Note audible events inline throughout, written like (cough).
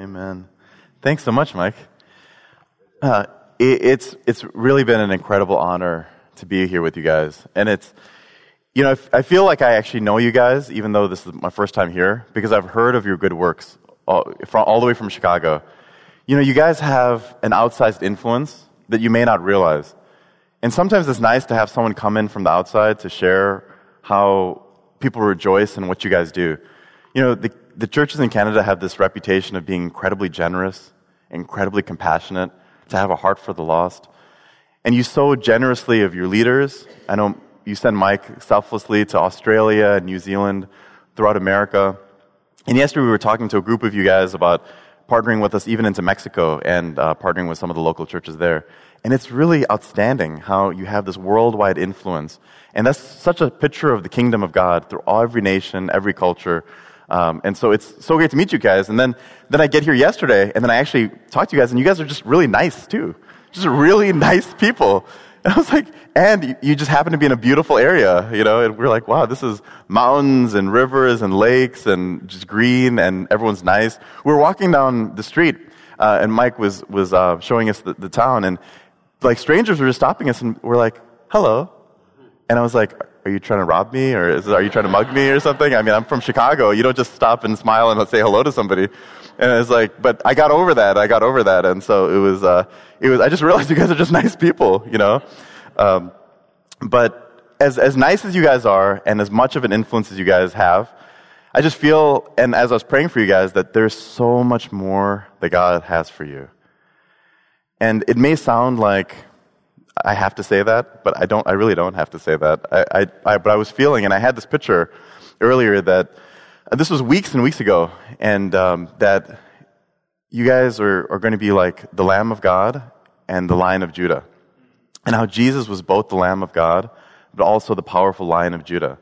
Amen. Thanks so much, Mike. Uh, it, it's, it's really been an incredible honor to be here with you guys. And it's, you know, I feel like I actually know you guys, even though this is my first time here, because I've heard of your good works all, from, all the way from Chicago. You know, you guys have an outsized influence that you may not realize. And sometimes it's nice to have someone come in from the outside to share how people rejoice in what you guys do. You know, the, the churches in Canada have this reputation of being incredibly generous, incredibly compassionate, to have a heart for the lost. And you sow generously of your leaders. I know you send Mike selflessly to Australia, and New Zealand, throughout America. And yesterday we were talking to a group of you guys about partnering with us even into Mexico and uh, partnering with some of the local churches there. And it's really outstanding how you have this worldwide influence. And that's such a picture of the kingdom of God through every nation, every culture. Um, and so it's so great to meet you guys. And then, then I get here yesterday, and then I actually talk to you guys, and you guys are just really nice too. Just really (laughs) nice people. And I was like, and you just happen to be in a beautiful area, you know, and we're like, wow, this is mountains and rivers and lakes and just green and everyone's nice. We were walking down the street, uh, and Mike was, was uh, showing us the, the town, and like strangers were just stopping us, and we're like, hello. And I was like, are you trying to rob me or is, are you trying to mug me or something? I mean, I'm from Chicago. You don't just stop and smile and say hello to somebody. And it's like, but I got over that. I got over that. And so it was, uh, it was, I just (laughs) realized you guys are just nice people, you know? Um, but as, as nice as you guys are and as much of an influence as you guys have, I just feel, and as I was praying for you guys, that there's so much more that God has for you. And it may sound like I have to say that, but I don't. I really don't have to say that. I, I, I, but I was feeling, and I had this picture earlier that uh, this was weeks and weeks ago, and um, that you guys are, are going to be like the Lamb of God and the Lion of Judah, and how Jesus was both the Lamb of God, but also the powerful Lion of Judah,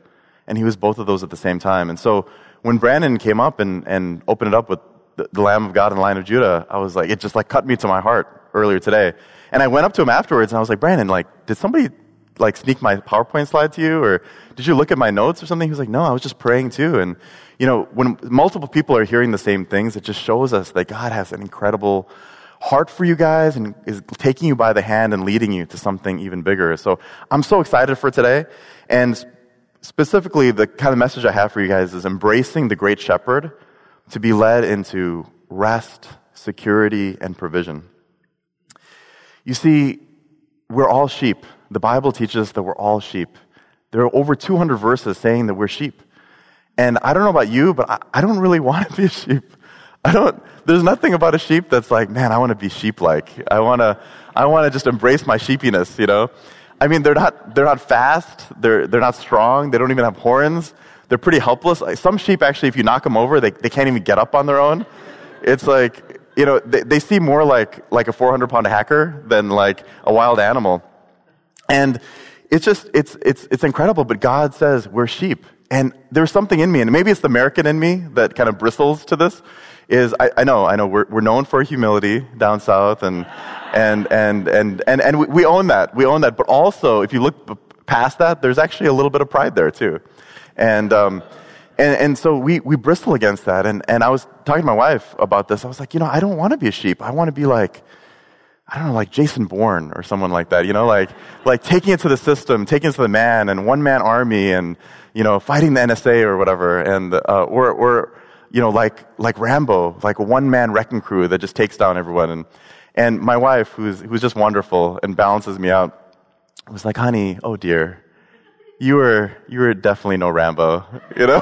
and he was both of those at the same time. And so when Brandon came up and, and opened it up with the, the Lamb of God and the Lion of Judah, I was like, it just like cut me to my heart earlier today. And I went up to him afterwards and I was like, Brandon, like, did somebody like sneak my PowerPoint slide to you or did you look at my notes or something? He was like, no, I was just praying too. And, you know, when multiple people are hearing the same things, it just shows us that God has an incredible heart for you guys and is taking you by the hand and leading you to something even bigger. So I'm so excited for today. And specifically, the kind of message I have for you guys is embracing the great shepherd to be led into rest, security, and provision. You see, we're all sheep. The Bible teaches us that we're all sheep. There are over 200 verses saying that we're sheep. And I don't know about you, but I, I don't really (laughs) want to be a sheep. I don't, there's nothing about a sheep that's like, man, I want to be sheep like. I want to, I want to just embrace my sheepiness, you know? I mean, they're not, they're not fast. They're, they're not strong. They don't even have horns. They're pretty helpless. Like, some sheep, actually, if you knock them over, they, they can't even get up on their own. It's like, you know, they, they seem more like, like a 400 pound hacker than like a wild animal. And it's just, it's, it's, it's incredible, but God says we're sheep. And there's something in me, and maybe it's the American in me that kind of bristles to this, is I, I know, I know, we're, we're known for humility down south, and, and, and, and, and, and we, own that. We own that. But also, if you look past that, there's actually a little bit of pride there, too. And, um, and, and so we, we bristle against that. And, and I was talking to my wife about this. I was like, you know, I don't want to be a sheep. I want to be like, I don't know, like Jason Bourne or someone like that, you know, like, like taking it to the system, taking it to the man and one man army and, you know, fighting the NSA or whatever. And, uh, or, or, you know, like, like Rambo, like a one man wrecking crew that just takes down everyone. And, and my wife, who's, who's just wonderful and balances me out, was like, honey, oh dear, you were, you were definitely no Rambo, (laughs) you know?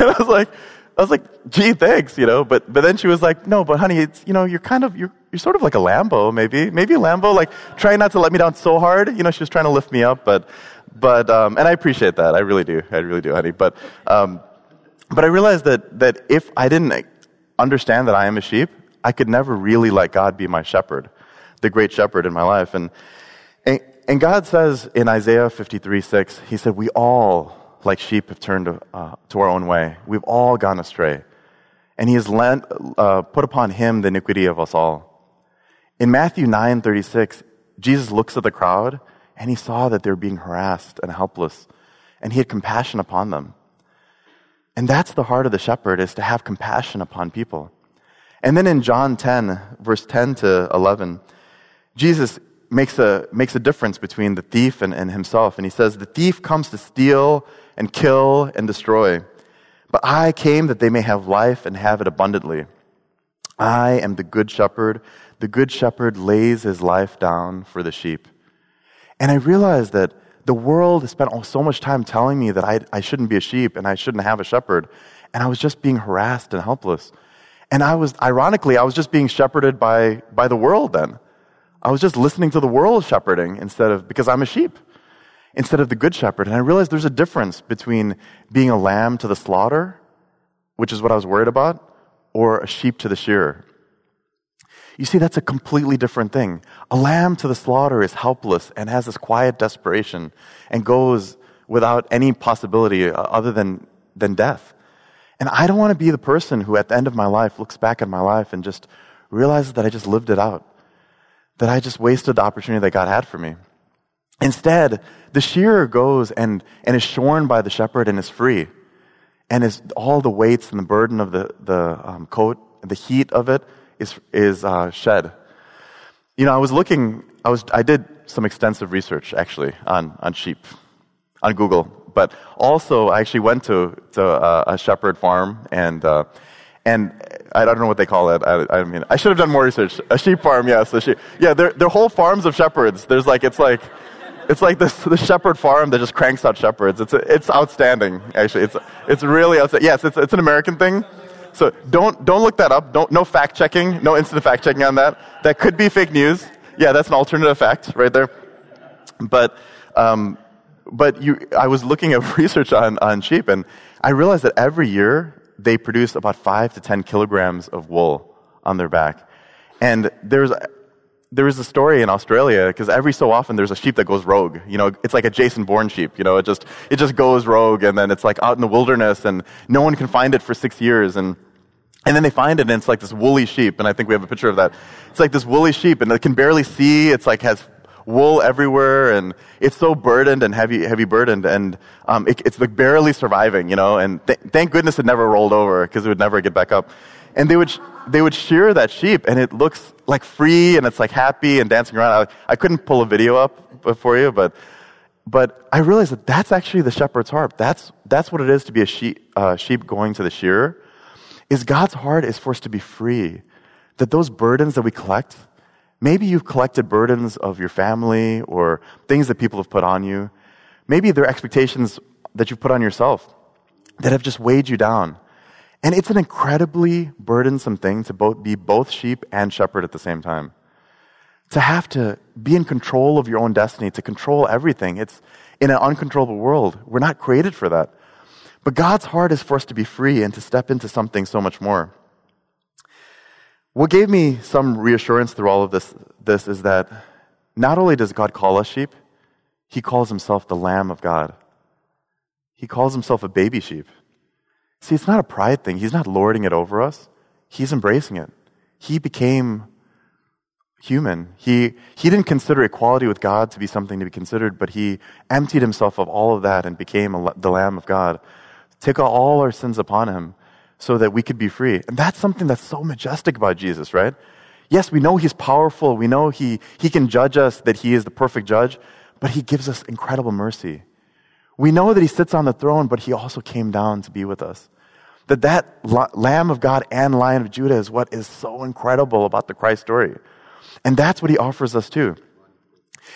(laughs) I was like, I was like, gee, thanks, you know. But but then she was like, no, but honey, it's you know, you're kind of you're you're sort of like a Lambo, maybe maybe a Lambo, like trying not to let me down so hard. You know, she was trying to lift me up, but but um, and I appreciate that, I really do, I really do, honey. But um, but I realized that that if I didn't understand that I am a sheep, I could never really let God be my shepherd, the great shepherd in my life. And and, and God says in Isaiah 53 6, He said, we all like sheep have turned to, uh, to our own way. We've all gone astray. And he has lent, uh, put upon him the iniquity of us all. In Matthew 9:36, Jesus looks at the crowd and he saw that they're being harassed and helpless, and he had compassion upon them. And that's the heart of the shepherd is to have compassion upon people. And then in John 10, verse 10 to 11, Jesus makes a, makes a difference between the thief and, and himself. And he says, The thief comes to steal and kill and destroy. But I came that they may have life and have it abundantly. I am the good shepherd. The good shepherd lays his life down for the sheep. And I realized that the world has spent so much time telling me that I, I shouldn't be a sheep and I shouldn't have a shepherd. And I was just being harassed and helpless. And I was, ironically, I was just being shepherded by, by the world then. I was just listening to the world shepherding instead of, because I'm a sheep, instead of the good shepherd. And I realized there's a difference between being a lamb to the slaughter, which is what I was worried about, or a sheep to the shearer. You see, that's a completely different thing. A lamb to the slaughter is helpless and has this quiet desperation and goes without any possibility uh, other than, than death. And I don't want to be the person who, at the end of my life, looks back at my life and just realizes that I just lived it out, that I just wasted the opportunity that God had for me. Instead, the shearer goes and, and is shorn by the shepherd and is free. And is all the weights and the burden of the, the um, coat, the heat of it, is, is uh, shed. You know, I was looking, I, was, I did some extensive research actually on, on sheep on Google but also I actually went to, to a, a shepherd farm and, uh, and I don't know what they call it. I, I, mean, I should have done more research. A sheep farm, yes. A sheep. Yeah, they're, they're whole farms of shepherds. There's like, it's like, it's like this, this shepherd farm that just cranks out shepherds. It's, it's outstanding, actually. It's, it's really outstanding. Yes, it's, it's an American thing. So don't, don't look that up. Don't, no fact checking. No instant fact checking on that. That could be fake news. Yeah, that's an alternative fact right there. But, um, but you, I was looking at (laughs) research on, on sheep, and I realized that every year they produce about five to 10 kilograms of wool on their back. And there's, there is a story in Australia because every so often there's a sheep that goes rogue. You know, it's like a Jason Bourne sheep. You know, it just it just goes rogue, and then it's like out in the wilderness, and no one can find it for six years, and and then they find it, and it's like this woolly sheep, and I think we have a picture of that. It's like this woolly sheep, and it can barely see. It's like has wool everywhere, and it's so burdened and heavy, heavy burdened, and um, it, it's like barely surviving, you know. And th- thank goodness it never rolled over because it would never get back up. And they would they would shear that sheep, and it looks like free, and it's like happy and dancing around. I, I couldn't pull a video up for you, but but I realized that that's actually the shepherd's heart. That's that's what it is to be a sheep uh, sheep going to the shearer. Is God's heart is for us to be free. That those burdens that we collect, Maybe you've collected burdens of your family or things that people have put on you. Maybe they're expectations that you've put on yourself that have just weighed you down. And it's an incredibly burdensome thing to both be both sheep and shepherd at the same time. To have to be in control of your own destiny, to control everything. It's in an uncontrollable world. We're not created for that. But God's heart is for us to be free and to step into something so much more. What gave me some reassurance through all of this, this is that not only does God call us sheep, he calls himself the Lamb of God. He calls himself a baby sheep. See, it's not a pride thing. He's not lording it over us. He's embracing it. He became human. He, he didn't consider equality with God to be something to be considered, but he emptied himself of all of that and became a, the Lamb of God. Took all our sins upon him so that we could be free. And that's something that's so majestic about Jesus, right? Yes, we know he's powerful. We know he, he can judge us, that he is the perfect judge, but he gives us incredible mercy. We know that he sits on the throne, but he also came down to be with us. That that Lamb of God and Lion of Judah is what is so incredible about the Christ story. And that's what he offers us too.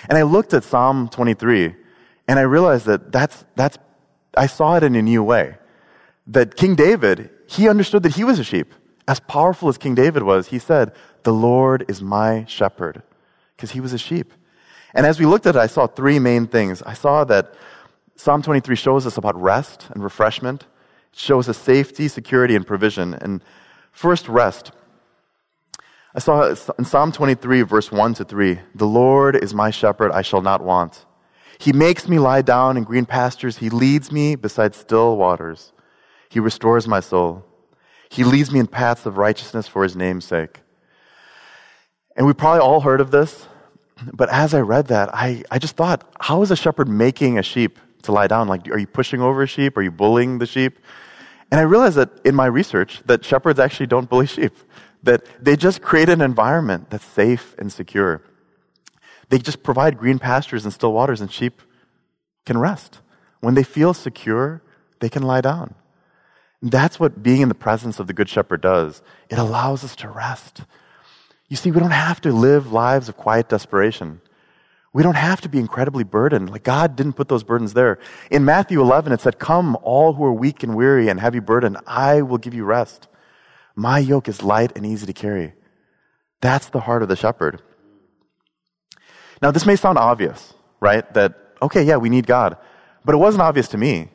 And I looked at Psalm 23 and I realized that that's, that's, I saw it in a new way. That King David, he understood that he was a sheep. As powerful as King David was, he said, The Lord is my shepherd, because he was a sheep. And as we looked at it, I saw three main things. I saw that Psalm 23 shows us about rest and refreshment, shows us safety, security, and provision. And first, rest. I saw in Psalm 23, verse 1 to 3, The Lord is my shepherd, I shall not want. He makes me lie down in green pastures, He leads me beside still waters. He restores my soul. He leads me in paths of righteousness for his name's sake. And we probably all heard of this, but as I read that, I, I just thought, how is a shepherd making a sheep to lie down? Like, are you pushing over a sheep? Are you bullying the sheep? And I realized that in my research that shepherds actually don't bully sheep. that they just create an environment that's safe and secure. They just provide green pastures and still waters, and sheep can rest. When they feel secure, they can lie down. That's what being in the presence of the Good Shepherd does. It allows us to rest. You see, we don't have to live lives of quiet desperation. We don't have to be incredibly burdened. Like God didn't put those burdens there. In Matthew 11, it said, Come, all who are weak and weary and heavy burdened, I will give you rest. My yoke is light and easy to carry. That's the heart of the shepherd. Now, this may sound obvious, right? That, okay, yeah, we need God. But it wasn't obvious to me.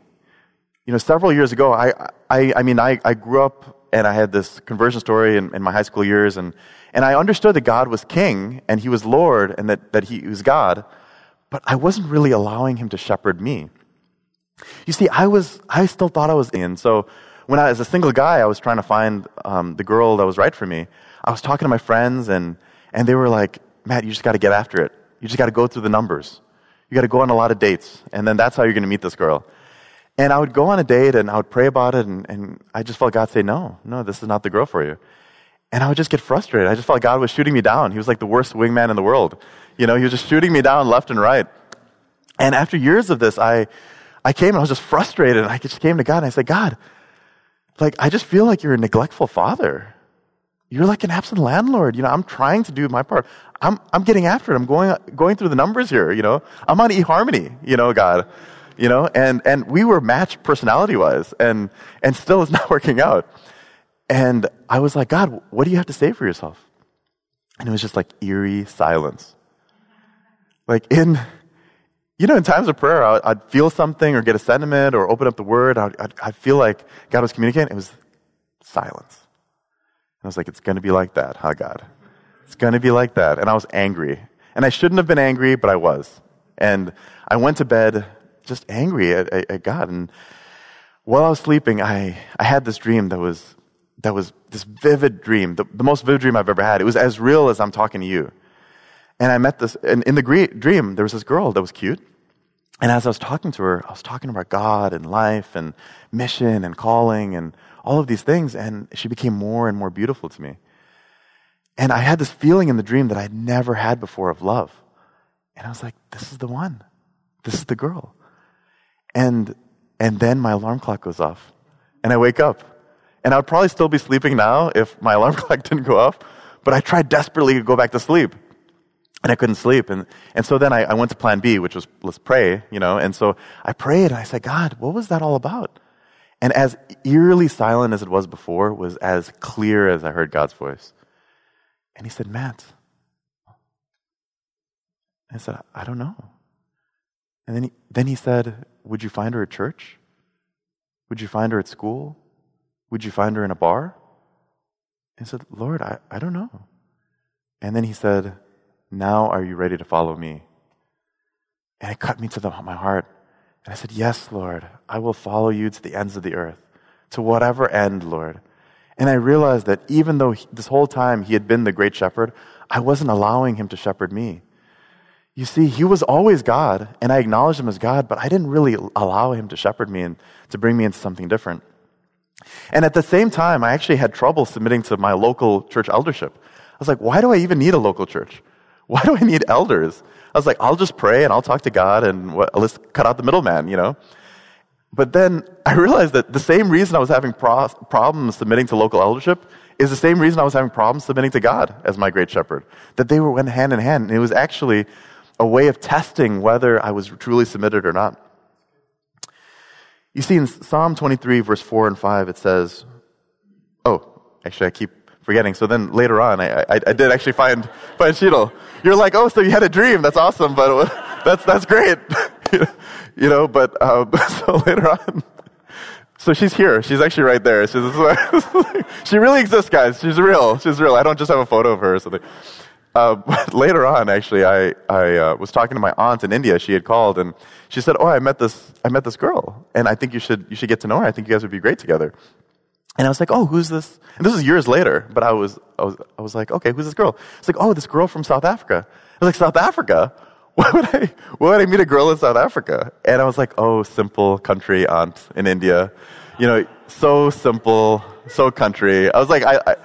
You know, several years ago, I, I, I mean, I, I grew up and I had this conversion story in, in my high school years, and, and I understood that God was king and he was Lord and that, that he was God, but I wasn't really allowing him to shepherd me. You see, I was, I still thought I was in. So when I, as a single guy, I was trying to find um, the girl that was right for me. I was talking to my friends and, and they were like, Matt, you just got to get after it. You just got to go through the numbers. You got to go on a lot of dates, and then that's how you're going to meet this girl. And I would go on a date and I would pray about it, and, and I just felt God say, No, no, this is not the girl for you. And I would just get frustrated. I just felt God was shooting me down. He was like the worst wingman in the world. You know, he was just shooting me down left and right. And after years of this, I, I came and I was just frustrated. And I just came to God and I said, God, like, I just feel like you're a neglectful father. You're like an absent landlord. You know, I'm trying to do my part. I'm, I'm getting after it. I'm going, going through the numbers here, you know. I'm on eHarmony, you know, God. You know, and, and we were matched personality wise and, and still it's (laughs) not working out. And I was like, God, what do you have to say for yourself? And it was just like eerie silence. Like in, you know, in times of prayer, I'd, I'd feel something or get a sentiment or open up the word. I'd, I'd, I'd feel like God was communicating. It was silence. And I was like, it's going to be like that, huh, God? It's going to be like that. And I was angry. And I shouldn't have been angry, but I was. And I went to bed just angry at, at, at God. And while I was sleeping, I, I had this dream that was, that was this vivid dream, the, the most vivid dream I've ever had. It was as real as I'm talking to you. And I met this, and in the dream, there was this girl that was cute. And as I was talking to her, I was talking about God and life and mission and calling and all of these things, and she became more and more beautiful to me. And I had this feeling in the dream that I'd never had before of love. And I was like, this is the one. This is the girl. And, and then my alarm clock goes off. And I wake up. And I would probably still be sleeping now if my alarm (laughs) clock didn't go off. But I tried desperately to go back to sleep. And I couldn't sleep. And, and so then I, I went to plan B, which was let's pray, you know. And so I prayed and I said, God, what was that all about? And as eerily silent as it was before, was as clear as I heard God's voice. And he said, Matt. I said, I don't know. And then he, then he said, Would you find her at church? Would you find her at school? Would you find her in a bar? And I said, Lord, I, I don't know. And then he said, Now are you ready to follow me? And it cut me to the, my heart. And I said, Yes, Lord, I will follow you to the ends of the earth, to whatever end, Lord. And I realized that even though he, this whole time he had been the great shepherd, I wasn't allowing him to shepherd me. You see, he was always God, and I acknowledged him as God, but I didn't really allow him to shepherd me and to bring me into something different. And at the same time, I actually had trouble submitting to my local church eldership. I was like, why do I even need a local church? Why do I need elders? I was like, I'll just pray and I'll talk to God and what, let's cut out the middleman, you know? But then I realized that the same reason I was having pro- problems submitting to local eldership is the same reason I was having problems submitting to God as my great shepherd. That they were went hand in hand. And it was actually a way of testing whether I was truly submitted or not. You see, in Psalm 23, verse 4 and 5, it says, Oh, actually, I keep forgetting. So then later on, I, I, I did actually find, find Sheetal. You're like, oh, so you had a dream. That's awesome, but (laughs) that's, that's great. (laughs) you know, but, um, (laughs) so later on, so she's here. She's actually right there. She's, she really exists, guys. She's real. She's real. I don't just have a photo of her or something. Uh, (laughs) later on, actually, I, I uh, was talking to my aunt in India. She had called and she said, "Oh, I met this I met this girl, and I think you should you should get to know her. I think you guys would be great together." And I was like, oh, who's this? And this was years later, but I was, I was, I was like, okay, who's this girl? It's like, oh, this girl from South Africa. I was like, South Africa? (laughs) Why would I, why would I meet a girl in South Africa? And I was like, oh, simple country aunt in India. You know, so simple, so country. I was like, I, I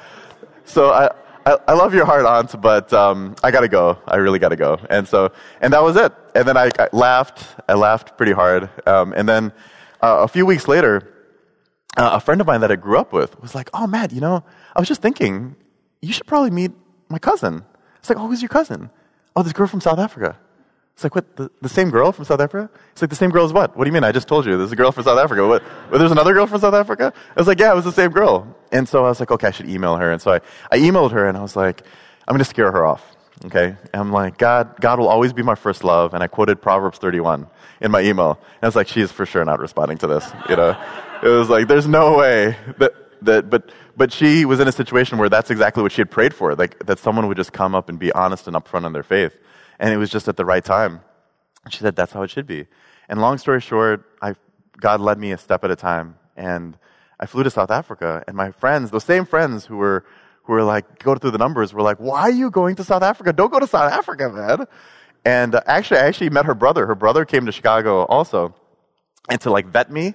so I, I, I love your heart, aunt, but um, I gotta go. I really gotta go. And so, and that was it. And then I, I laughed. I laughed pretty hard. Um, and then uh, a few weeks later, uh, a friend of mine that I grew up with was like, "Oh, Matt, you know, I was just thinking, you should probably meet my cousin." It's like, "Oh, who's your cousin?" "Oh, this girl from South Africa." It's like, what, the, the same girl from South Africa? It's like, the same girl as what? What do you mean? I just told you there's a girl from South Africa. What? Well, there's another girl from South Africa? I was like, yeah, it was the same girl. And so I was like, okay, I should email her. And so I, I emailed her and I was like, I'm going to scare her off. Okay? And I'm like, God, God will always be my first love. And I quoted Proverbs 31 in my email. And I was like, she is for sure not responding to this. You know? it was like, there's no way that, that, but, but she was in a situation where that's exactly what she had prayed for, like, that someone would just come up and be honest and upfront in their faith and it was just at the right time. She said, That's how it should be. And long story short, I, God led me a step at a time. And I flew to South Africa, and my friends, those same friends who were, who were like, go through the numbers, were like, Why are you going to South Africa? Don't go to South Africa, man. And uh, actually, I actually met her brother. Her brother came to Chicago also, and to like vet me.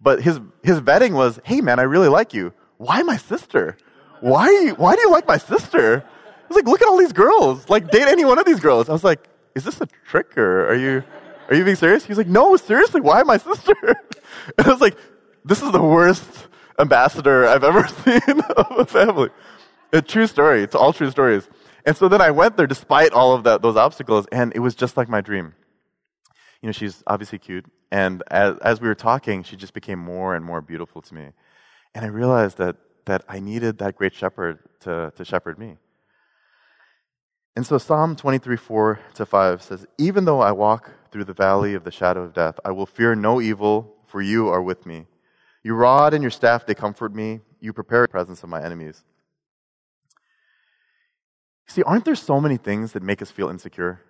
But his, his vetting was, Hey, man, I really like you. Why my sister? Why, why do you like my sister? Was like, look at all these girls. Like, date any one of these girls. I was like, is this a trick or are you, are you being serious? He's like, no, seriously, why my sister? And (laughs) I was like, this is the worst ambassador I've ever (laughs) seen of a family. A true story. It's all true stories. And so then I went there despite all of that, those obstacles, and it was just like my dream. You know, she's obviously cute, and as, as we were talking, she just became more and more beautiful to me. And I realized that, that I needed that great shepherd to, to shepherd me. And so Psalm 23, 4 to 5 says, Even though I walk through the valley of the shadow of death, I will fear no evil, for you are with me. Your rod and your staff, they comfort me. You prepare the presence of my enemies. See, aren't there so many things that make us feel insecure,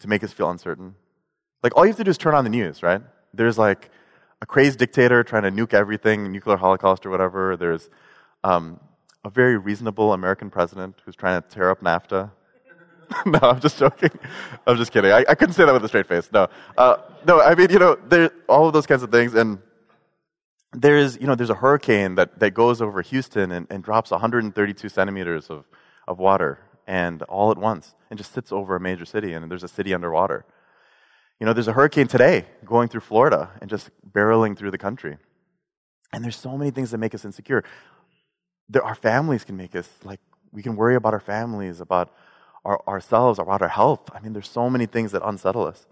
to make us feel uncertain? Like, all you have to do is turn on the news, right? There's like a crazed dictator trying to nuke everything, nuclear holocaust or whatever. There's um, a very reasonable American president who's trying to tear up NAFTA. (laughs) no, I'm just joking. I'm just kidding. I, I couldn't say that with a straight face. No, uh, no. I mean, you know, there all of those kinds of things, and there's you know there's a hurricane that, that goes over Houston and, and drops 132 centimeters of, of water, and all at once, and just sits over a major city, and there's a city underwater. You know, there's a hurricane today going through Florida and just barreling through the country, and there's so many things that make us insecure. There, our families can make us like we can worry about our families, about our, ourselves, about our health. I mean, there's so many things that unsettle us.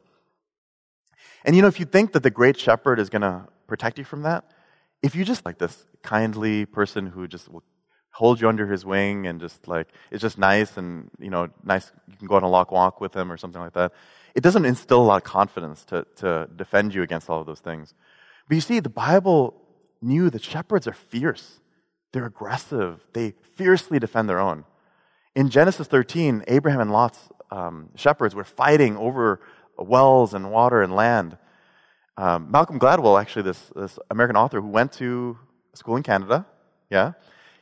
And you know, if you think that the great shepherd is going to protect you from that, if you just like this kindly person who just will hold you under his wing and just like it's just nice and you know nice you can go on a walk walk with him or something like that it doesn't instill a lot of confidence to, to defend you against all of those things but you see the bible knew that shepherds are fierce they're aggressive they fiercely defend their own in Genesis 13, Abraham and Lot's um, shepherds were fighting over wells and water and land. Um, Malcolm Gladwell, actually, this, this American author who went to school in Canada, yeah,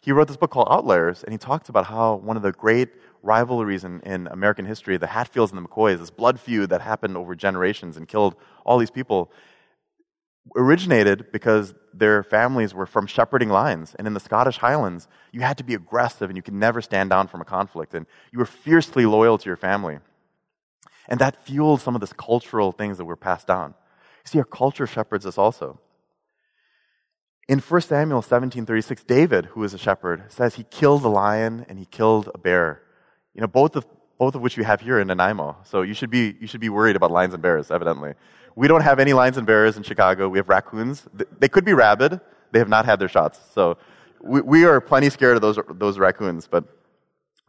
he wrote this book called Outliers, and he talks about how one of the great rivalries in, in American history, the Hatfields and the McCoys, this blood feud that happened over generations and killed all these people, originated because their families were from shepherding lines. And in the Scottish Highlands, you had to be aggressive and you could never stand down from a conflict. And you were fiercely loyal to your family. And that fueled some of this cultural things that were passed down. You see, our culture shepherds us also. In 1 Samuel 17:36, David, who is a shepherd, says he killed a lion and he killed a bear. You know, both of both of which we have here in Nanaimo. So you should be you should be worried about lions and bears, evidently. We don't have any lions and bears in Chicago. We have raccoons. They could be rabid. They have not had their shots. So we, we are plenty scared of those, those raccoons. But,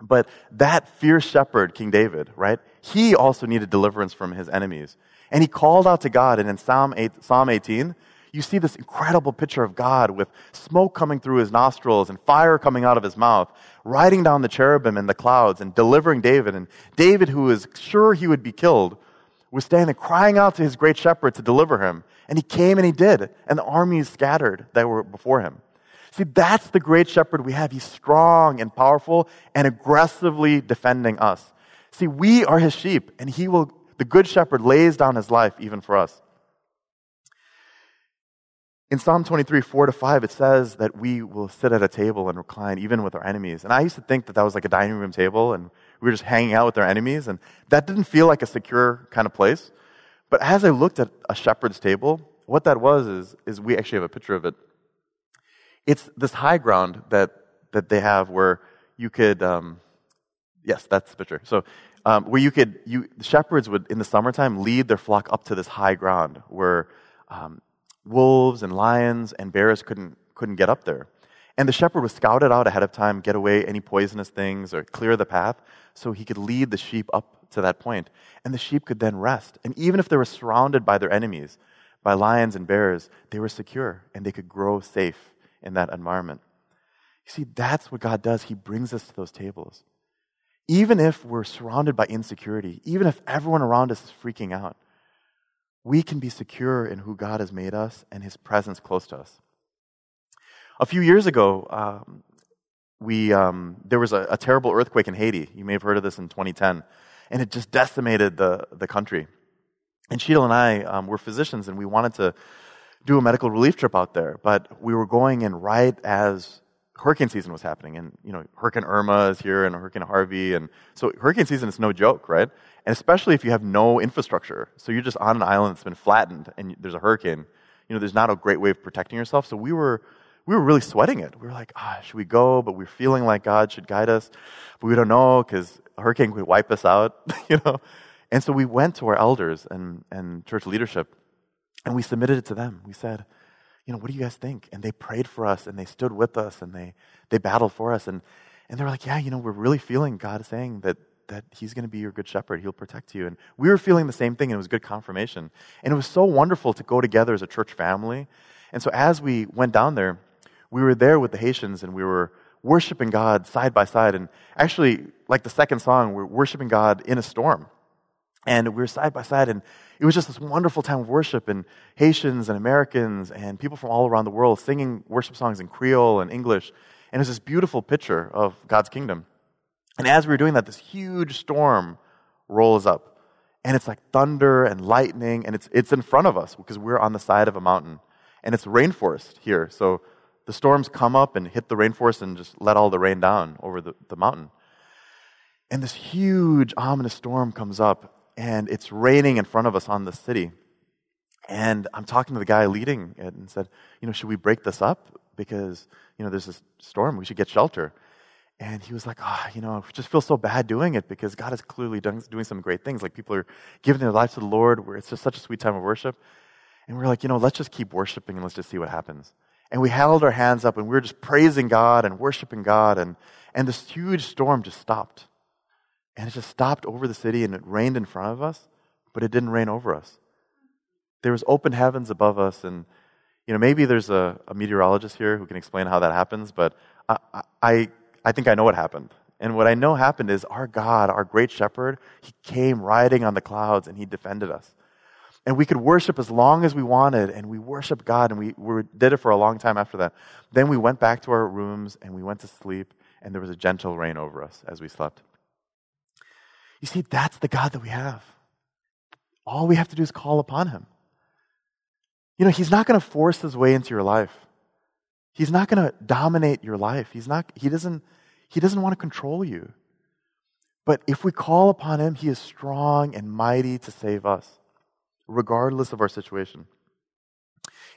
but that fierce shepherd, King David, right? He also needed deliverance from his enemies. And he called out to God. And in Psalm, 8, Psalm 18, you see this incredible picture of God with smoke coming through his nostrils and fire coming out of his mouth, riding down the cherubim in the clouds and delivering David. And David, who was sure he would be killed, was standing crying out to his great shepherd to deliver him. And he came and he did. And the armies scattered that were before him. See, that's the great shepherd we have. He's strong and powerful and aggressively defending us. See, we are his sheep, and he will, the good shepherd lays down his life even for us. In Psalm 23, 4 to 5, it says that we will sit at a table and recline even with our enemies. And I used to think that that was like a dining room table and we were just hanging out with our enemies. And that didn't feel like a secure kind of place. But as I looked at a shepherd's table, what that was is, is we actually have a picture of it. It's this high ground that, that they have where you could, um, yes, that's the picture. So, um, where you could, you, shepherds would, in the summertime, lead their flock up to this high ground where um, wolves and lions and bears couldn't, couldn't get up there. And the shepherd was scouted out ahead of time, get away any poisonous things or clear the path so he could lead the sheep up to that point. And the sheep could then rest. And even if they were surrounded by their enemies, by lions and bears, they were secure and they could grow safe in that environment. You see, that's what God does. He brings us to those tables. Even if we're surrounded by insecurity, even if everyone around us is freaking out, we can be secure in who God has made us and His presence close to us. A few years ago, um, we, um, there was a, a, terrible earthquake in Haiti. You may have heard of this in 2010. And it just decimated the, the country. And Sheetal and I um, were physicians, and we wanted to do a medical relief trip out there. But we were going in right as hurricane season was happening. And, you know, Hurricane Irma is here and Hurricane Harvey. And so hurricane season is no joke, right? And especially if you have no infrastructure. So you're just on an island that's been flattened and there's a hurricane. You know, there's not a great way of protecting yourself. So we were we were really sweating it. We were like, ah, should we go? But we are feeling like God should guide us. But we don't know because a hurricane could wipe us out, (laughs) you know? And so we went to our elders and, and church leadership and we submitted it to them. We said, you know, what do you guys think? And they prayed for us and they stood with us and they, they battled for us. And, and they were like, yeah, you know, we're really feeling God saying that, that He's going to be your good shepherd. He'll protect you. And we were feeling the same thing and it was good confirmation. And it was so wonderful to go together as a church family. And so as we went down there, we were there with the Haitians and we were worshiping God side by side. And actually, like the second song, we're worshiping God in a storm. And we were side by side, and it was just this wonderful time of worship. And Haitians and Americans and people from all around the world singing worship songs in Creole and English. And it was this beautiful picture of God's kingdom. And as we were doing that, this huge storm rolls up. And it's like thunder and lightning, and it's, it's in front of us because we're on the side of a mountain. And it's rainforest here. So the storms come up and hit the rainforest and just let all the rain down over the, the mountain. And this huge, ominous storm comes up, and it's raining in front of us on the city. And I'm talking to the guy leading it and said, You know, should we break this up? Because, you know, there's this storm. We should get shelter. And he was like, Oh, you know, I just feel so bad doing it because God is clearly doing some great things. Like people are giving their lives to the Lord, where it's just such a sweet time of worship. And we're like, You know, let's just keep worshiping and let's just see what happens. And we held our hands up and we were just praising God and worshiping God. And, and this huge storm just stopped. And it just stopped over the city and it rained in front of us, but it didn't rain over us. There was open heavens above us. And, you know, maybe there's a, a meteorologist here who can explain how that happens, but I, I, I think I know what happened. And what I know happened is our God, our great shepherd, he came riding on the clouds and he defended us. And we could worship as long as we wanted, and we worshiped God, and we, we did it for a long time after that. Then we went back to our rooms and we went to sleep, and there was a gentle rain over us as we slept. You see, that's the God that we have. All we have to do is call upon Him. You know, He's not going to force His way into your life. He's not going to dominate your life. He's not, he, doesn't, he doesn't want to control you. But if we call upon Him, He is strong and mighty to save us regardless of our situation.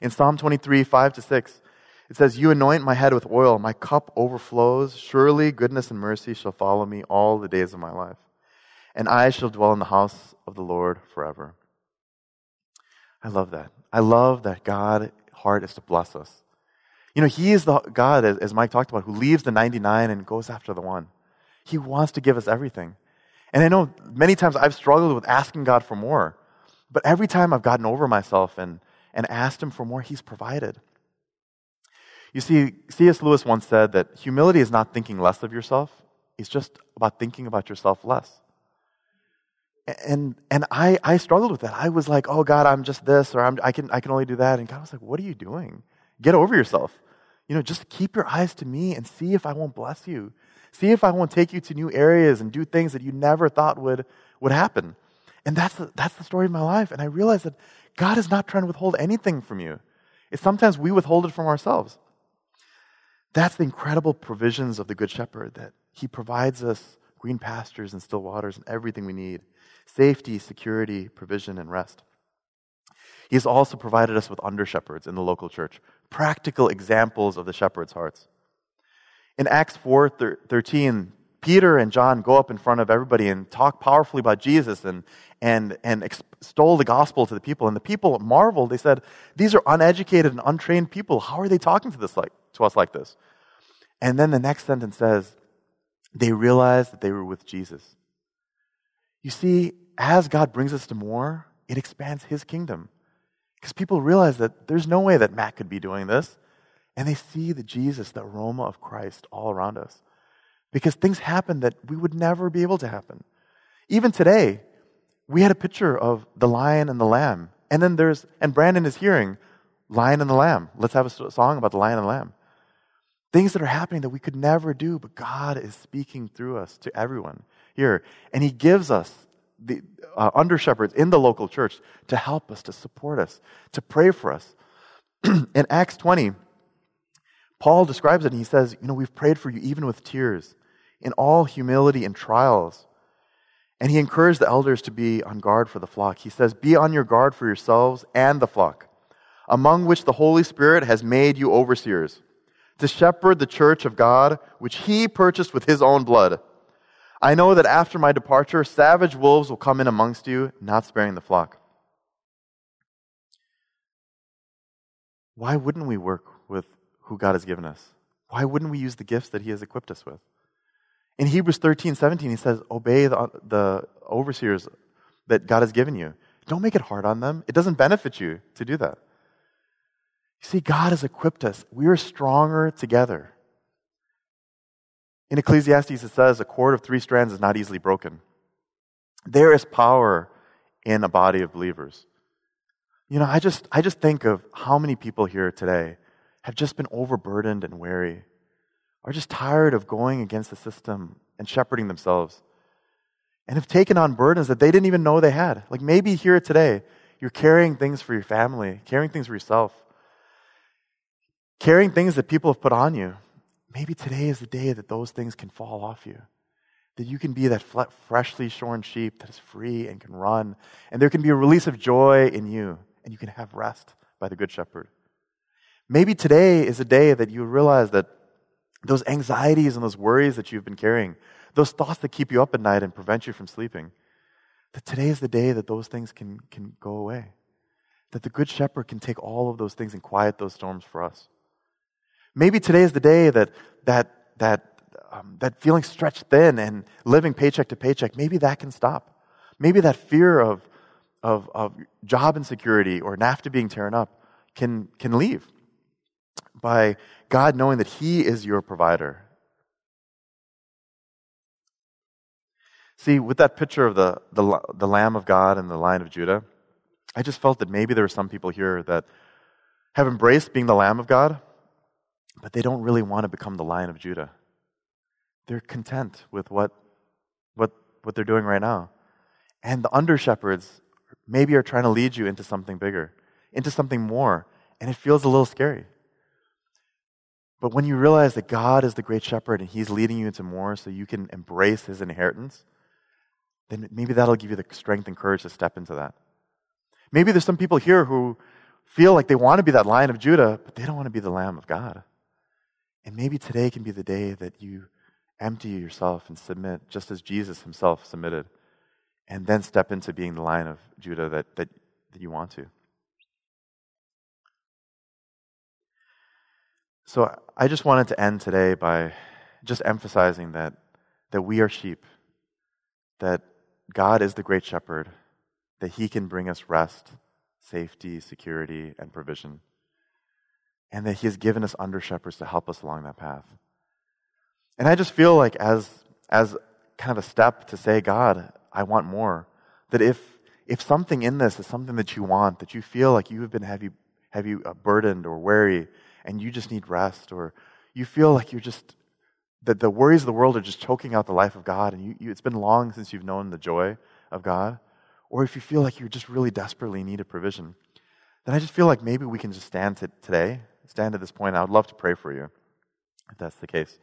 In Psalm 23, 5 to 6, it says, You anoint my head with oil, my cup overflows. Surely goodness and mercy shall follow me all the days of my life, and I shall dwell in the house of the Lord forever. I love that. I love that God's heart is to bless us. You know, He is the God, as Mike talked about, who leaves the 99 and goes after the one. He wants to give us everything. And I know many times I've struggled with asking God for more. But every time I've gotten over myself and, and asked Him for more, He's provided. You see, C.S. Lewis once said that humility is not thinking less of yourself, it's just about thinking about yourself less. And, and I, I struggled with that. I was like, oh God, I'm just this, or I'm, I, can, I can only do that. And God was like, what are you doing? Get over yourself. You know, just keep your eyes to me and see if I won't bless you. See if I won't take you to new areas and do things that you never thought would, would happen. And that's the, that's the story of my life. And I realized that God is not trying to withhold anything from you. It's sometimes we withhold it from ourselves. That's the incredible provisions of the Good Shepherd that he provides us green pastures and still waters and everything we need safety, security, provision, and rest. He has also provided us with under shepherds in the local church, practical examples of the shepherd's hearts. In Acts 4 13, Peter and John go up in front of everybody and talk powerfully about Jesus and, and, and extol the gospel to the people. And the people marveled. They said, These are uneducated and untrained people. How are they talking to, this like, to us like this? And then the next sentence says, They realized that they were with Jesus. You see, as God brings us to more, it expands his kingdom. Because people realize that there's no way that Matt could be doing this. And they see the Jesus, the aroma of Christ all around us. Because things happen that we would never be able to happen. Even today, we had a picture of the lion and the lamb. And then there's, and Brandon is hearing Lion and the Lamb. Let's have a song about the lion and the lamb. Things that are happening that we could never do, but God is speaking through us to everyone here. And He gives us the uh, under shepherds in the local church to help us, to support us, to pray for us. (clears throat) in Acts 20, Paul describes it and he says, You know, we've prayed for you even with tears, in all humility and trials. And he encouraged the elders to be on guard for the flock. He says, Be on your guard for yourselves and the flock, among which the Holy Spirit has made you overseers, to shepherd the church of God, which he purchased with his own blood. I know that after my departure, savage wolves will come in amongst you, not sparing the flock. Why wouldn't we work with who God has given us? Why wouldn't we use the gifts that He has equipped us with? In Hebrews 13, 17, He says, Obey the, the overseers that God has given you. Don't make it hard on them. It doesn't benefit you to do that. You see, God has equipped us. We are stronger together. In Ecclesiastes, it says, a cord of three strands is not easily broken. There is power in a body of believers. You know, I just, I just think of how many people here today have just been overburdened and weary, are just tired of going against the system and shepherding themselves, and have taken on burdens that they didn't even know they had. Like maybe here today, you're carrying things for your family, carrying things for yourself, carrying things that people have put on you. Maybe today is the day that those things can fall off you. That you can be that freshly shorn sheep that is free and can run. And there can be a release of joy in you, and you can have rest by the Good Shepherd. Maybe today is a day that you realize that those anxieties and those worries that you've been carrying, those thoughts that keep you up at night and prevent you from sleeping, that today is the day that those things can, can go away. That the Good Shepherd can take all of those things and quiet those storms for us. Maybe today is the day that that that um, that feeling stretched thin and living paycheck to paycheck. Maybe that can stop. Maybe that fear of of, of job insecurity or NAFTA being torn up can can leave by God knowing that He is your provider. See, with that picture of the, the, the Lamb of God and the Lion of Judah, I just felt that maybe there are some people here that have embraced being the Lamb of God, but they don't really want to become the lion of Judah. They're content with what, what, what they're doing right now. And the under shepherds maybe are trying to lead you into something bigger, into something more, and it feels a little scary. But when you realize that God is the great shepherd and he's leading you into more so you can embrace his inheritance, then maybe that'll give you the strength and courage to step into that. Maybe there's some people here who feel like they want to be that lion of Judah, but they don't want to be the lamb of God. And maybe today can be the day that you empty yourself and submit, just as Jesus himself submitted, and then step into being the lion of Judah that, that, that you want to. So I just wanted to end today by just emphasizing that, that we are sheep, that God is the great shepherd, that he can bring us rest, safety, security, and provision and that He has given us under shepherds to help us along that path. And I just feel like, as, as kind of a step to say, God, I want more, that if, if something in this is something that you want, that you feel like you have been heavy, heavy uh, burdened or weary, and you just need rest, or you feel like you're just, that the worries of the world are just choking out the life of God, and you, you, it's been long since you've known the joy of God, or if you feel like you're just really desperately need a provision, then I just feel like maybe we can just stand to today, stand at this point. I would love to pray for you if that's the case.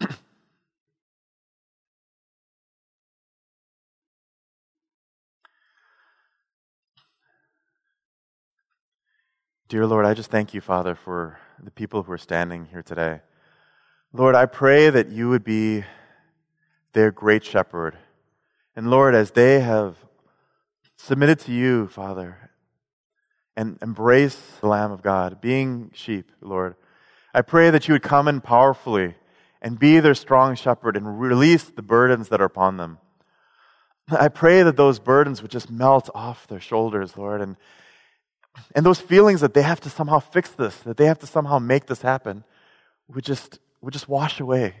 (clears throat) Dear Lord, I just thank you, Father, for the people who are standing here today. Lord, I pray that you would be their great shepherd. And Lord, as they have submitted to you, Father, and embrace the Lamb of God, being sheep, Lord, I pray that you would come in powerfully and be their strong shepherd and release the burdens that are upon them. I pray that those burdens would just melt off their shoulders, Lord, and, and those feelings that they have to somehow fix this, that they have to somehow make this happen, would just, would just wash away.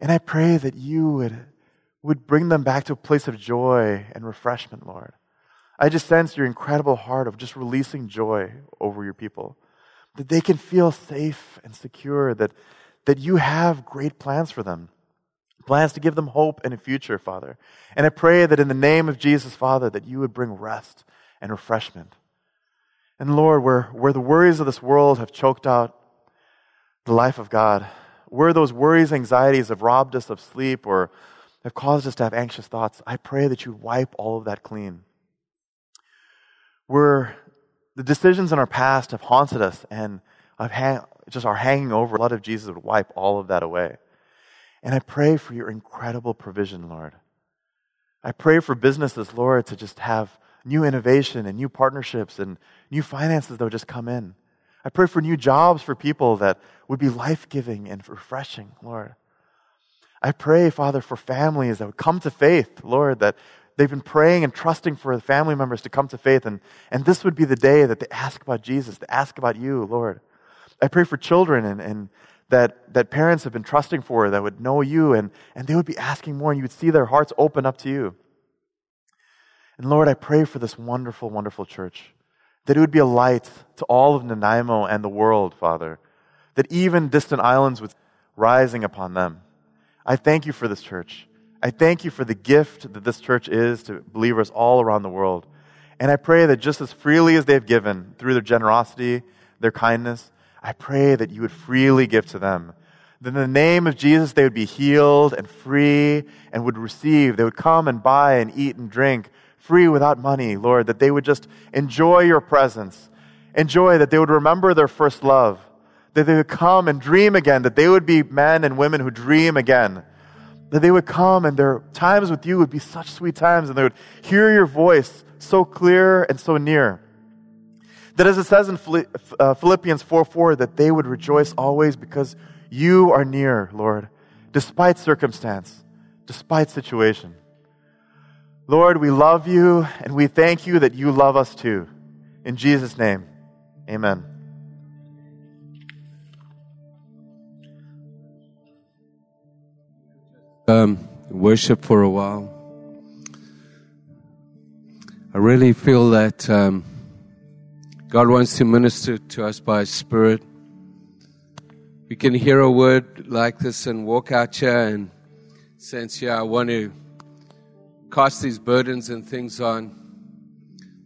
And I pray that you would, would bring them back to a place of joy and refreshment, Lord. I just sense your incredible heart of just releasing joy over your people. That they can feel safe and secure, that, that you have great plans for them. Plans to give them hope and a future, Father. And I pray that in the name of Jesus, Father, that you would bring rest and refreshment. And Lord, where, where the worries of this world have choked out the life of God, where those worries, anxieties have robbed us of sleep or have caused us to have anxious thoughts, I pray that you wipe all of that clean. Where the decisions in our past have haunted us and have just are hanging over, the blood of Jesus would wipe all of that away. And I pray for your incredible provision, Lord. I pray for businesses, Lord, to just have new innovation and new partnerships and new finances that would just come in. I pray for new jobs for people that would be life giving and refreshing, Lord. I pray, Father, for families that would come to faith, Lord, that they've been praying and trusting for family members to come to faith, and, and this would be the day that they ask about Jesus, they ask about you, Lord. I pray for children and, and that, that parents have been trusting for that would know you and, and they would be asking more, and you would see their hearts open up to you. And Lord, I pray for this wonderful, wonderful church that it would be a light to all of Nanaimo and the world, Father, that even distant islands would rising upon them. I thank you for this church. I thank you for the gift that this church is to believers all around the world. And I pray that just as freely as they've given through their generosity, their kindness, I pray that you would freely give to them. That in the name of Jesus, they would be healed and free and would receive. They would come and buy and eat and drink free without money, Lord, that they would just enjoy your presence, enjoy that they would remember their first love, that they would come and dream again, that they would be men and women who dream again, that they would come and their times with you would be such sweet times and they would hear your voice so clear and so near. That as it says in uh, Philippians 4 4, that they would rejoice always because you are near, Lord, despite circumstance, despite situation. Lord, we love you and we thank you that you love us too. In Jesus' name, amen. Um, worship for a while. I really feel that um, God wants to minister to us by His Spirit. We can hear a word like this and walk out here and sense, yeah, I want to cast these burdens and things on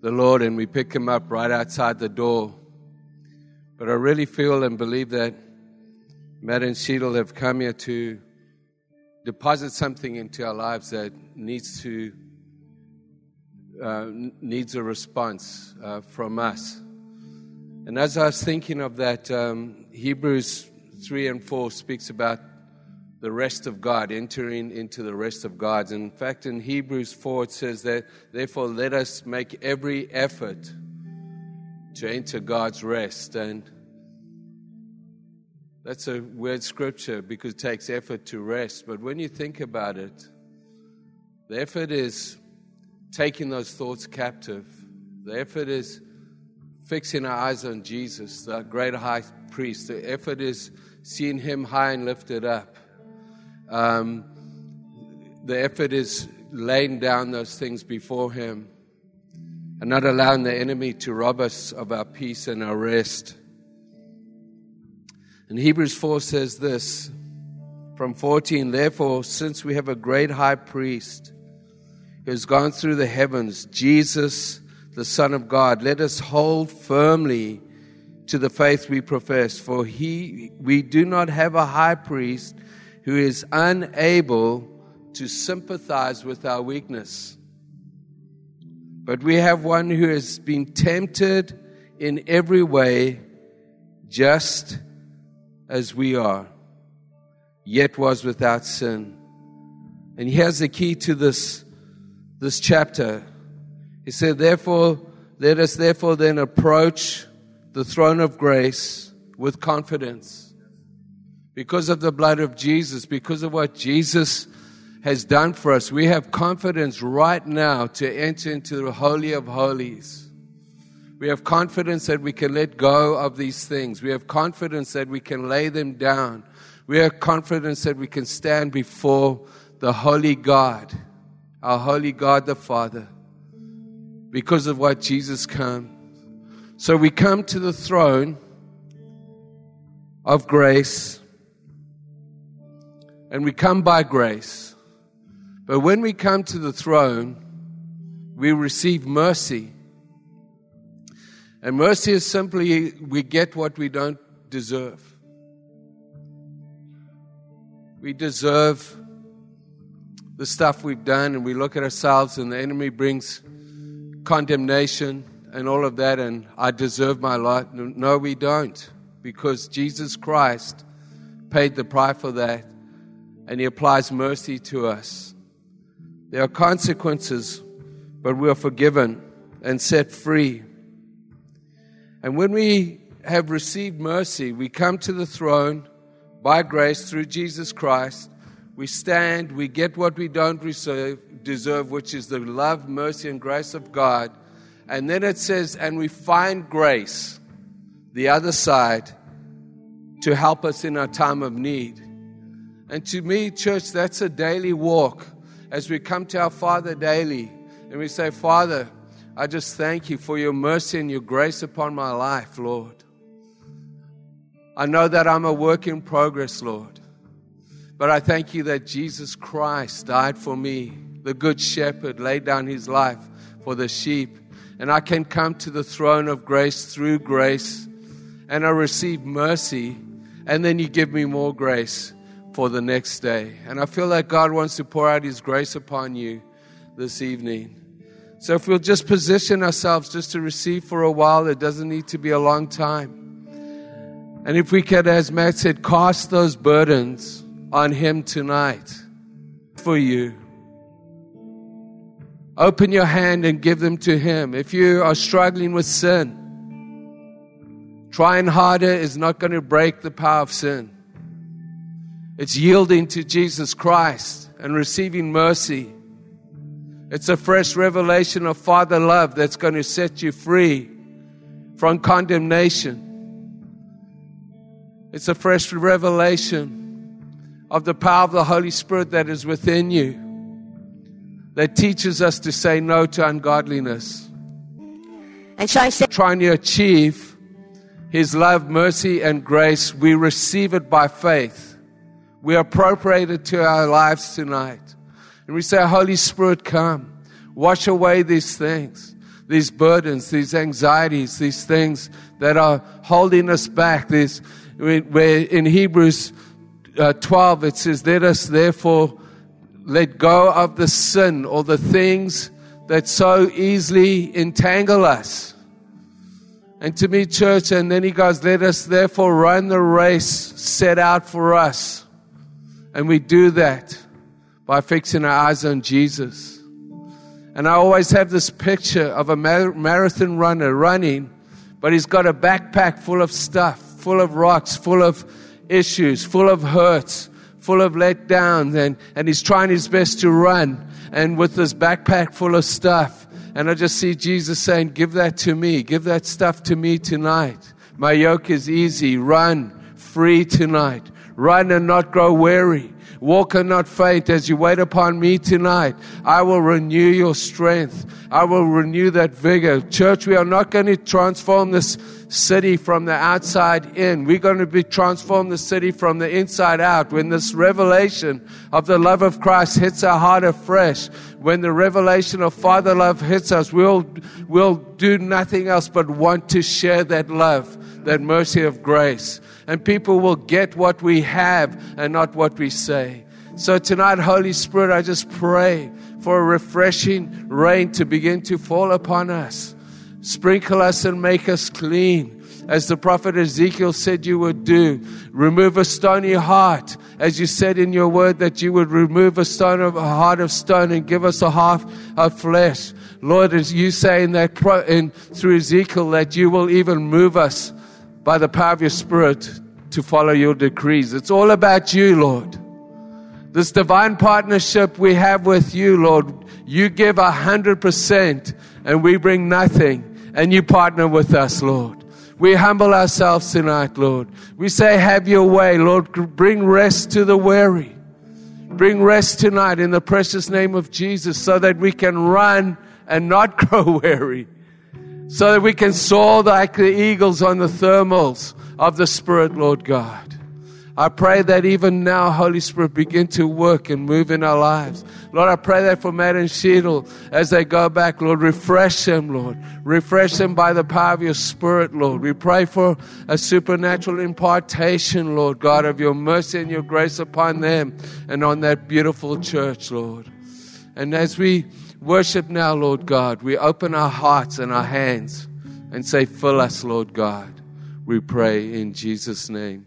the Lord and we pick Him up right outside the door. But I really feel and believe that Matt and Sheetal have come here to deposit something into our lives that needs to uh, needs a response uh, from us. And as I was thinking of that, um, Hebrews 3 and 4 speaks about the rest of God, entering into the rest of God. And In fact, in Hebrews 4, it says that, therefore, let us make every effort to enter God's rest. And that's a weird scripture because it takes effort to rest. But when you think about it, the effort is taking those thoughts captive, the effort is fixing our eyes on Jesus, the great high priest, the effort is seeing him high and lifted up. Um, the effort is laying down those things before Him and not allowing the enemy to rob us of our peace and our rest. And Hebrews 4 says this from 14 Therefore, since we have a great high priest who has gone through the heavens, Jesus, the Son of God. Let us hold firmly to the faith we profess, for he, we do not have a high priest who is unable to sympathize with our weakness. But we have one who has been tempted in every way, just as we are, yet was without sin. And here's the key to this, this chapter. He said, Therefore, let us therefore then approach the throne of grace with confidence. Because of the blood of Jesus, because of what Jesus has done for us, we have confidence right now to enter into the Holy of Holies. We have confidence that we can let go of these things. We have confidence that we can lay them down. We have confidence that we can stand before the Holy God, our Holy God the Father, because of what Jesus came. So we come to the throne of grace, and we come by grace. But when we come to the throne, we receive mercy. And mercy is simply we get what we don't deserve. We deserve the stuff we've done, and we look at ourselves, and the enemy brings condemnation and all of that, and I deserve my lot. No, we don't, because Jesus Christ paid the price for that, and He applies mercy to us. There are consequences, but we are forgiven and set free. And when we have received mercy, we come to the throne by grace through Jesus Christ. We stand, we get what we don't deserve, deserve, which is the love, mercy, and grace of God. And then it says, and we find grace, the other side, to help us in our time of need. And to me, church, that's a daily walk as we come to our Father daily and we say, Father, I just thank you for your mercy and your grace upon my life, Lord. I know that I'm a work in progress, Lord. But I thank you that Jesus Christ died for me, the Good Shepherd, laid down his life for the sheep. And I can come to the throne of grace through grace, and I receive mercy, and then you give me more grace for the next day. And I feel like God wants to pour out his grace upon you this evening. So if we'll just position ourselves just to receive for a while, it doesn't need to be a long time. And if we can, as Matt said, cast those burdens on Him tonight for you. Open your hand and give them to Him. If you are struggling with sin, trying harder is not going to break the power of sin. It's yielding to Jesus Christ and receiving mercy. It's a fresh revelation of Father love that's going to set you free from condemnation. It's a fresh revelation of the power of the Holy Spirit that is within you that teaches us to say no to ungodliness. And shall I Trying to achieve His love, mercy, and grace, we receive it by faith. We appropriate it to our lives tonight. And we say, Holy Spirit, come. Wash away these things, these burdens, these anxieties, these things that are holding us back. These, where in Hebrews uh, 12 it says, Let us therefore let go of the sin or the things that so easily entangle us. And to me, church, and then he goes, Let us therefore run the race set out for us. And we do that by fixing our eyes on Jesus. And I always have this picture of a marathon runner running, but he's got a backpack full of stuff, full of rocks, full of issues, full of hurts, full of letdowns, and, and he's trying his best to run. And with this backpack full of stuff, and I just see Jesus saying, Give that to me, give that stuff to me tonight. My yoke is easy. Run free tonight. Run and not grow weary. Walk and not faint as you wait upon me tonight. I will renew your strength. I will renew that vigor. Church, we are not going to transform this city from the outside in. We're going to be transform the city from the inside out. When this revelation of the love of Christ hits our heart afresh, when the revelation of Father love hits us, we'll, we'll do nothing else but want to share that love, that mercy of grace. And people will get what we have and not what we say. So tonight, Holy Spirit, I just pray for a refreshing rain to begin to fall upon us. Sprinkle us and make us clean as the prophet Ezekiel said you would do. Remove a stony heart, as you said in your word that you would remove a stone of a heart of stone and give us a heart of flesh. Lord, as you say in that pro, in, through Ezekiel that you will even move us by the power of your Spirit to follow your decrees. It's all about you, Lord. This divine partnership we have with you, Lord, you give a hundred percent and we bring nothing and you partner with us, Lord. We humble ourselves tonight, Lord. We say, have your way, Lord. Bring rest to the weary. Bring rest tonight in the precious name of Jesus so that we can run and not (laughs) grow weary. So that we can soar like the eagles on the thermals of the Spirit, Lord God. I pray that even now, Holy Spirit, begin to work and move in our lives. Lord, I pray that for Matt and Sheetal as they go back, Lord, refresh them, Lord. Refresh them by the power of your Spirit, Lord. We pray for a supernatural impartation, Lord God, of your mercy and your grace upon them and on that beautiful church, Lord. And as we worship now, Lord God, we open our hearts and our hands and say, Fill us, Lord God. We pray in Jesus' name.